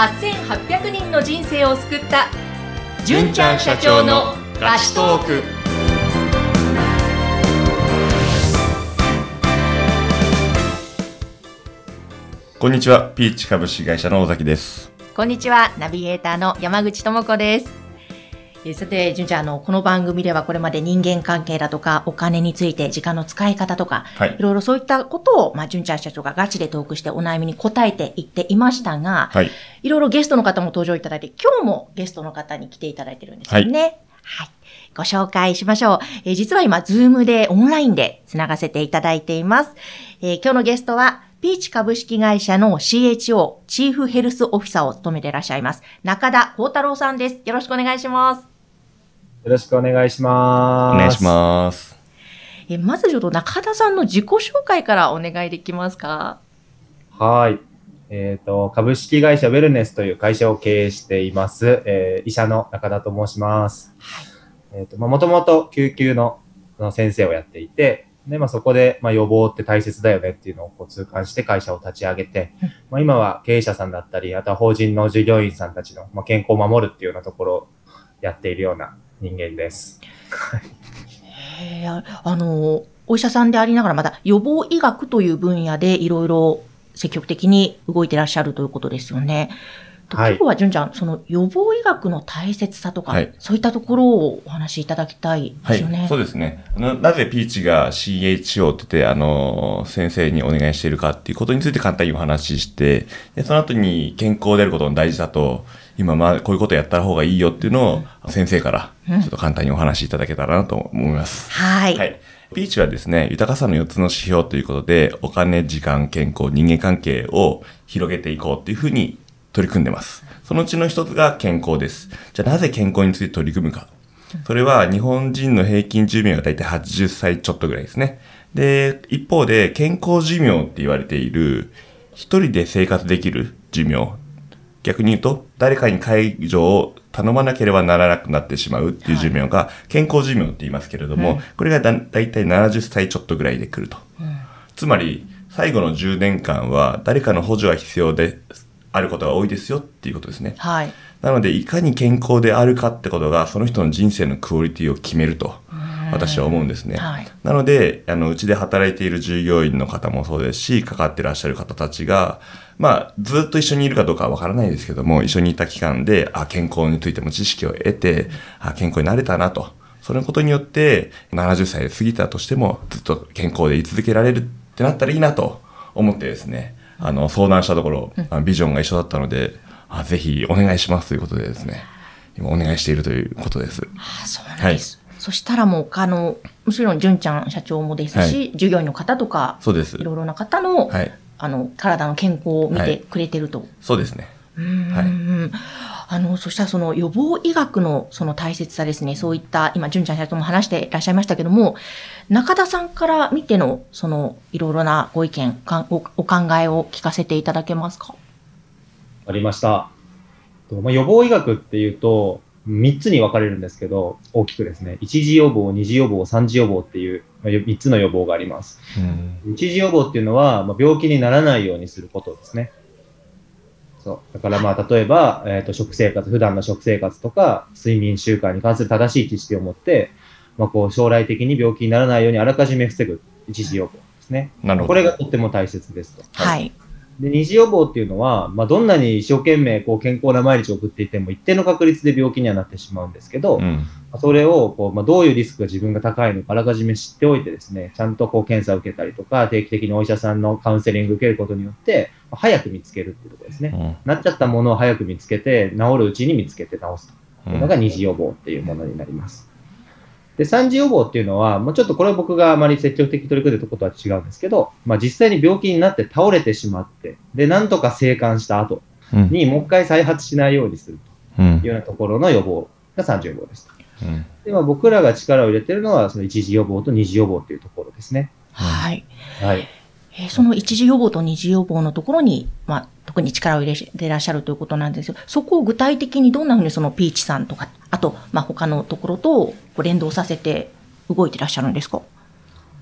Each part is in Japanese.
8800人の人生を救った。純ちゃん社長のラストーク。こんにちは、ピーチ株式会社の尾崎です。こんにちは。ナビゲーターの山口智子ですえーさて、純ちゃん、あの、この番組ではこれまで人間関係だとか、お金について、時間の使い方とか、はいいろいろそういったことを、まあ、純ちゃん社長がガチでトークしてお悩みに答えていっていましたが、はい。いろいろゲストの方も登場いただいて、今日もゲストの方に来ていただいてるんですよね。はい。ご紹介しましょう。えー実は今、 Zoom でオンラインでつながせていただいています。えー今日のゲストは、ピーチ株式会社の CHO、 Chief Health Officer を務めていらっしゃいます。中田幸太郎さんです。よろしくお願いします。よろしくお願いします。お願いします。えーまずちょっと中田さんの自己紹介からお願いできますか？す。はい。えっ、と、株式会社ウェルネスという会社を経営しています。えー医者の中田と申します。えっ、と、まあ、もともと救急のあの先生をやっていて、で、まあ、そこで、まあ、予防って大切だよねっていうのをこう痛感して会社を立ち上げて、まあ、今は経営者さんだったり、あとは法人の従業員さんたちの、まあ、健康を守るっていうようなところをやっているような人間です。へーああの、お医者さんでありながら、また予防医学という分野でいろいろ積極的に動いてらっしゃるということですよね。とはい今日は純ちゃん、その予防医学の大切さとか、はいそういったところをお話しいただきたいはいですよね。。そうですね。ななぜピーチが CHO って言って、あの、先生にお願いしているかっていうことについて簡単にお話しして、でその後に健康であることの大事だと、今まあこういうことやった方がいいよっていうのを先生からちうんょっと簡単にお話しいただけたらなと思います。はい。はい。ピーチはですね、豊かさの4つの指標ということで、お金、時間、健康、人間関係を広げていこうっていうふうに取り組んでます。そのうちの一つが健康です。じゃあなぜ健康について取り組むか。それは日本人の平均寿命がだいたい80歳ちょっとぐらいですね。で、一方で健康寿命って言われている、一人で生活できる寿命。逆に言うと、誰かに介助を頼まなければならなくなってしまうっていう寿命が、健康寿命って言いますけれども、うんこれがだだいたい70歳ちょっとぐらいで来ると。うんつまり、最後の10年間は誰かの補助が必要であることが多いですよっていうことですね。はい。なので、いかに健康であるかってことが、その人の人生のクオリティを決めると、私は思うんですね。はい。なので、あの、うちで働いている従業員の方もそうですし、関わってらっしゃる方たちが、まあ、ずっと一緒にいるかどうかはわからないですけども、一緒にいた期間で、あ、健康についても知識を得て、あ、健康になれたなと。そのことによって、70歳で過ぎたとしても、ずっと健康で居続けられるってなったらいいなと思ってですね、あの、相談したところ、あビジョンが一緒だったので、あぜひお願いしますということでですね、今お願いしているということです。あそうなんです。そしたらもう、あの、もちろん純ちゃん社長もですし、は従業員の方とか、そうですい。ろいろな方の、はい。あの、体の健康を見てくれてると。そうですね。うーんはいあの、そしたらその予防医学のその大切さですね、そういった、今、純ちゃん社長も話していらっしゃいましたけども、中田さんから見ての、その、いろいろなご意見、かんおお考えを聞かせていただけますか？ありました。とまあ、予防医学っていうと、3つに分かれるんですけど、大きくですね、一次予防、二次予防、三次予防っていう、まあ、3つの予防があります。うん。一次予防っていうのは、まあ、病気にならないようにすることですね。そう。だからまあ、例えば、えっ、と、食生活、普段の食生活とか、睡眠習慣に関する正しい知識を持って、まあ、こう、将来的に病気にならないようにあらかじめ防ぐ一次予防ですね。なるほど。これがとっても大切ですと。ははい。で、二次予防っていうのは、まあ、どんなに一生懸命こう健康な毎日を送っていても、一定の確率で病気にはなってしまうんですけど、うん。まあそれをこう、まあ、どういうリスクが自分が高いのかあらかじめ知っておいてですね、ちゃんとこう検査を受けたりとか、定期的にお医者さんのカウンセリングを受けることによって、まあ早く見つけるっていうところですね。うんなっちゃったものを早く見つけて、治るうちに見つけて治すというのがうん二次予防っていうものになります。で、三次予防っていうのは、もうちょっとこれは僕があまり積極的に取り組んでるとことは違うんですけど、まあ実際に病気になって倒れてしまって、で、なんとか生還した後うんにもう一回再発しないようにするうんというようなところの予防が三次予防ですと。うんで、まあ僕らが力を入れてるのは、その一次予防と二次予防っていうところですね。はい。はい。えーその一次予防と二次予防のところに、まあ、特に力を入れてらっしゃるということなんですけど、そこを具体的にどんなふうにそのピーチさんとか、あと、まあ、他のところとこう連動させて動いてらっしゃるんですか？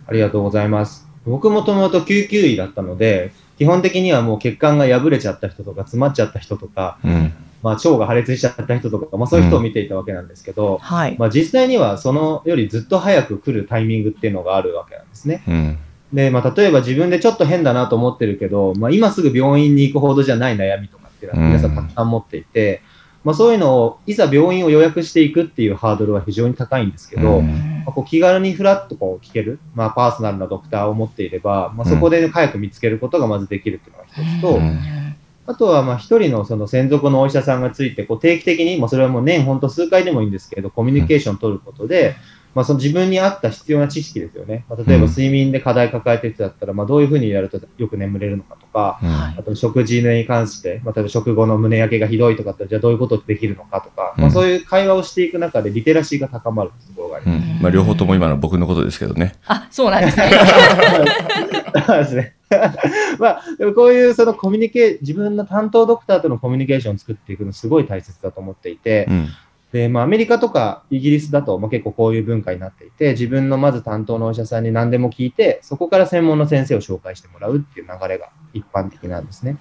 ありがとうございます。僕もともと救急医だったので、基本的にはもう血管が破れちゃった人とか、詰まっちゃった人とか、うん。まあ、腸が破裂しちゃった人とか、まあ、そういう人を見ていたわけなんですけど、はい。まあ、実際にはそのよりずっと早く来るタイミングっていうのがあるわけなんですね。うん。で、まあ、例えば自分でちょっと変だなと思ってるけど、まあ、今すぐ病院に行くほどじゃない悩みとかっていうのは皆さんたくさん持っていて、まあ、そういうのを、いざ病院を予約していくっていうハードルは非常に高いんですけど、うん。まあ、こう気軽にフラッとこう聞ける、まあ、パーソナルなドクターを持っていれば、まあ、そこで早く見つけることがまずできるっていうのが一つと、うん。あとはまあ一人のその専属のお医者さんがついてこう定期的に、まあ、それはもう年ほんと数回でもいいんですけど、コミュニケーションを取ることで、まあ、その自分に合った必要な知識ですよね。まあ、例えばうん睡眠で課題抱えてる人だったら、まあ、どういうふうにやるとよく眠れるのかとか、あと食事に関して、まあ、例えば食後の胸焼けがひどいとかだったら、じゃあどういうことできるのかとか、うんまあ、そういう会話をしていく中でリテラシーが高まるところがありうます。ん。まあ、両方とも今の僕のことですけどね。あ、そうなんですね。そうですね。まあ、でもこういうそのコミュニケー、自分の担当ドクターとのコミュニケーションを作っていくのすごい大切だと思っていて、うん。で、まあアメリカとかイギリスだと、まあ、結構こういう文化になっていて、自分のまず担当のお医者さんに何でも聞いて、そこから専門の先生を紹介してもらうっていう流れが一般的なんですね。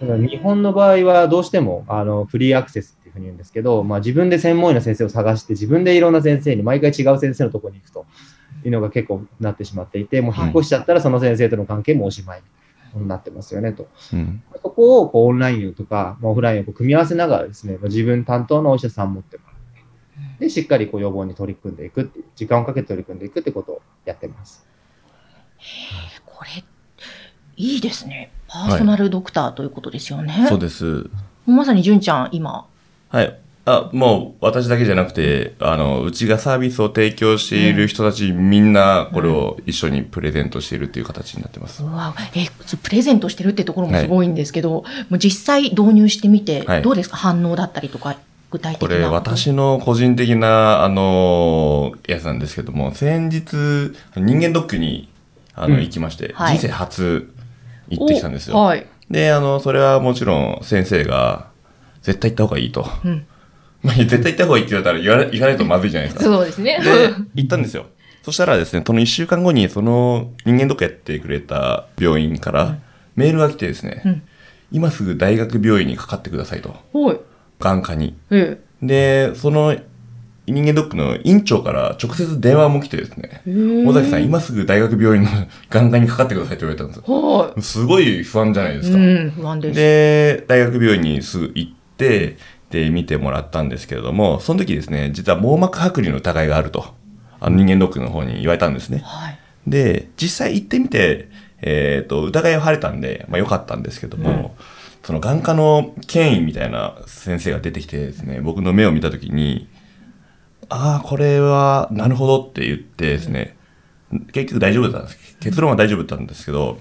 だから日本の場合はどうしてもあのフリーアクセスっていうふうに言うんですけど、まあ、自分で専門医の先生を探して、自分でいろんな先生に毎回違う先生のところに行くというのが結構なってしまっていて、もう引っ越しちゃったらその先生との関係もおしまいになってますよねと。うん。そこをこうオンラインとか、まあ、オフラインをこう組み合わせながらですね、まあ自分担当のお医者さんを持ってもらって、で、しっかりこう予防に取り組んでいくっていう、時間をかけて取り組んでいくってことをやってます。これ、いいですね。パーソナルドクターということですよね。そうです。まさに純ちゃん、今。はい。あ、もう私だけじゃなくて、あの、うちがサービスを提供している人たち、みんなこれを一緒にプレゼントしているっていう形になってます。え、プレゼントしてるってところもすごいんですけど、もう実際導入してみてはい、どうですか、反応だったりとか、具体的な。これ私の個人的な、あの、やつなんですけども、先日、人間ドックに、あの、うん行きまして、はい人生初行ってきたんですよ。おはい。で、あの、それはもちろん先生が、絶対行った方がいいと。うん。まあ、絶対行った方がいいって言われたら言われ行かないとまずいじゃないですか。そうですね。で、行ったんですよ。そしたらですね、その1週間後に、その人間ドックやってくれた病院からメールが来てですね、うん今すぐ大学病院にかかってくださいと。はい。眼科に。えで、その人間ドックの院長から直接電話も来てですね、尾崎さん、今すぐ大学病院の 眼科にかかってくださいって言われたんですよ。はすごい不安じゃないでい。すか。うん、不安です。で、大学病院にすぐ行って、で、見てもらったんですけれども、その時ですね、実は網膜剥離の疑いがあると、あの人間ドックの方に言われたんですね。はい。で、実際行ってみて、えっ、と、疑いは晴れたんで、まあ良かったんですけども、その眼科の権威みたいな先生が出てきてですね、僕の目を見た時に、ああ、これは、なるほどって言ってですね、結局大丈夫だったんです。結論は大丈夫だったんですけど、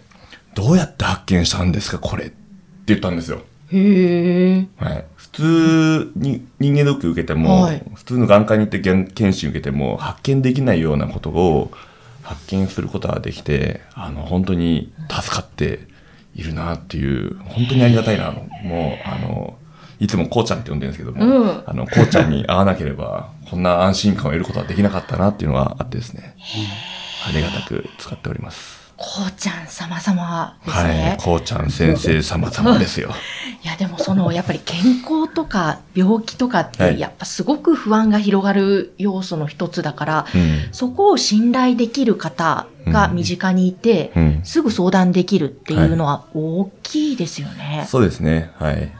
どうやって発見したんですか、これって言ったんですよ。へえ。はい。普通に人間ドック受けても、はい普通の眼科に行って検検診受けても発見できないようなことを発見することができて、あの、本当に助かっているなっていう、本当にありがたいな。もう、あの、いつもこうちゃんって呼んでるんですけども、うんあの、こうちゃんに会わなければ、こんな安心感を得ることはできなかったなっていうのがあってですね、ありがたく使っております。こうちゃん様々ですはねい。。こうちゃん先生様々ですよ。いや、でもその、やっぱり健康とか病気とかっはいて、やっぱすごく不安が広がる要素の一つだから、うん。そこを信頼できる方が身近にいて、うん。すぐ相談できるっていうのは大きいですよね。そうですね。はい。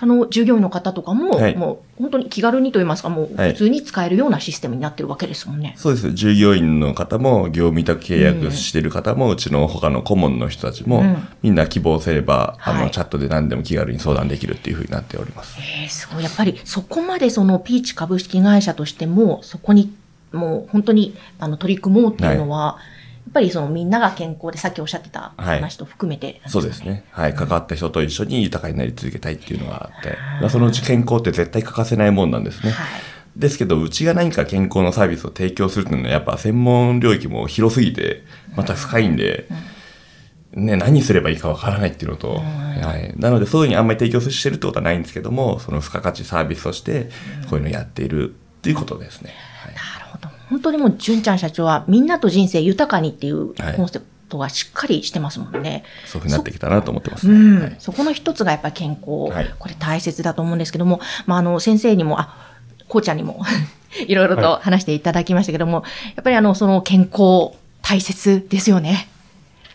あの、従業員の方とかも、はいもう本当に気軽にと言いますか、もうはい普通に使えるようなシステムになってるわけですもんね。そうです。従業員の方も、業務委託契約している方も、うちの他の顧問の人たちも、うんみんな希望すれば、あの、はいチャットで何でも気軽に相談できるっていうふうになっております。えーすごい。やっぱりそこまでそのピーチ株式会社としても、そこにもう本当にあの取り組もうっていうのは、やっぱりそのみんなが健康でさっきおっしゃってたはい話と含めて、そうです。ね。はい。関わった人と一緒に豊かになり続けたいっていうのがあって、まあそのうち健康って絶対欠かせないもんなんですね。はい。ですけど、うちが何か健康のサービスを提供するっていうのは、やっぱ専門領域も広すぎて、また深いんで、ね、何すればいいかわからないっていうのと、はい。なので、そういうふうにあんまり提供してるってことはないんですけども、その付加価値サービスとして、こういうのをやっているっていうことですね。はい。本当にもう、純ちゃん社長は、みんなと人生豊かにっていうはい。コンセプトがしっかりしてますもんね。そういうふうになってきたなと思ってますね。うん、はい。そこの一つがやっぱり健康、はい。これ大切だと思うんですけども、まあ、あの先生にも、あ、こうちゃんにも いろいろと話していただきましたけども、やっぱりあのその健康大切ですよね。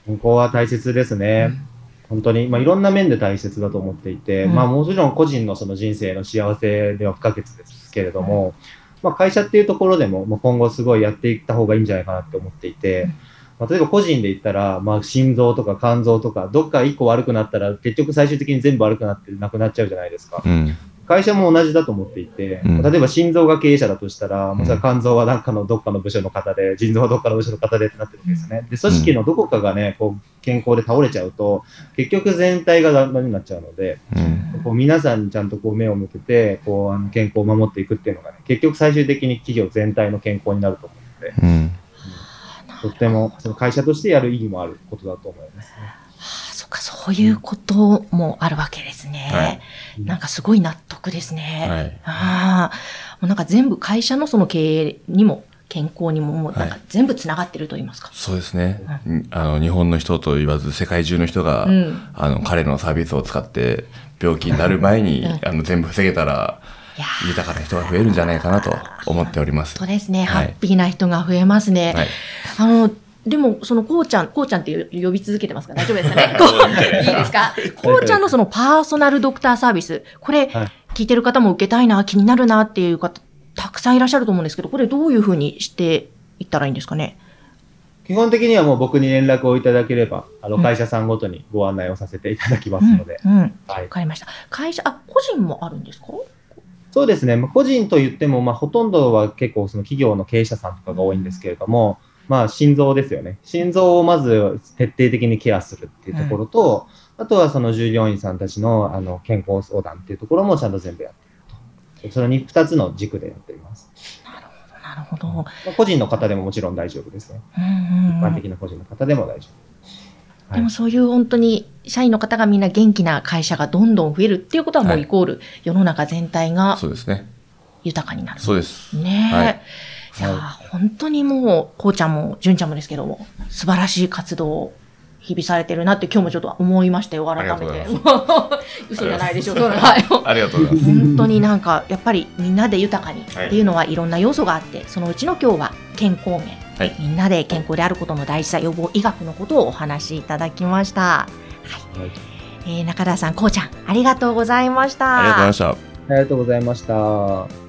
健康は大切ですね。本当に、まあ、いろんな面で大切だと思っていて、うん。まあ、もちろん個人のその人生の幸せでは不可欠ですけれども、まあ、会社っていうところでも、まあ、今後すごいやっていった方がいいんじゃないかなって思っていて、まあ、例えば個人で言ったら、まあ、心臓とか肝臓とか、どっか一個悪くなったら、結局最終的に全部悪くなってなくなっちゃうじゃないですか。うん。会社も同じだと思っていて、うん例えば心臓が経営者だとしたら、もうそれうんは肝臓はなんかのどっかの部署の方で、腎臓はどっかの部署の方でってなってるわけですね。で、組織のどこかがね、こう、健康で倒れちゃうと、結局全体がダメになっちゃうので、うん。こう皆さんにちゃんとこう目を向けて、こう、あの健康を守っていくっていうのがね、結局最終的に企業全体の健康になると思うので、うん。とってもその会社としてやる意義もあることだと思いますね。か、そういうこともあるわけですね。はいなんかすごい納得ですね。はいああ、もうなんか全部会社のその経営にも健康にももうなんか全部つながってると言いますか。そうですね。あの、日本の人と言わず、世界中の人が、うんあの、彼のサービスを使って、病気になる前に、うんあの、全部防げたら、豊かな人が増えるんじゃないかなと思っております。そうですね。ハはいッピーな人が増えますね。はい。あの、でも、その、こうちゃん、こうちゃんって呼び続けてますか？大丈夫ですかね？い。いですか？こうちゃんのそのパーソナルドクターサービス。これ、はい。聞いてる方も受けたいな、気になるなっていう方、たくさんいらっしゃると思うんですけど、これどういうふうにしていったらいいんですかね？基本的にはもう僕に連絡をいただければ、あのうん。会社さんごとにご案内をさせていただきますので、うん。うん。はい。わかりました。会社、あ、個人もあるんですか？そうですね、まあ個人と言っても、まあ、ほとんどは結構その企業の経営者さんとかが多いんですけれども、まあ、心臓ですよね。心臓をまず徹底的にケアするっていうところと、あとはその従業員さんたちのあの健康相談っていうところもちゃんと全部やっていると。その 2, 2つの軸でやっています。なるほど。まあ、個人の方でももちろん大丈夫ですね。うんうんうん一般的な個人の方でも大丈夫。でもそういう本当に社員の方がみんな元気な会社がどんどん増えるっていうことはもうはいイコール世の中全体がそうですね。豊かになる。そうです。ねえ。はいい、やー本当にもう、こうちゃんも、じゅんちゃんもですけども、素晴らしい活動を日々されてるなって今日もちょっと思いましたよ、改めて。嘘じゃないでしょう。はい。ありがとうございます。本当になんか、やっぱりみんなで豊かにってはいいうのはいろんな要素があって、そのうちの今日は健康面。はい。みんなで健康であることの大事さ、予防医学のことをお話しいただきました。はい。はいえー中田さん、こうちゃん、ありがとうございました。ありがとうございました。ありがとうございました。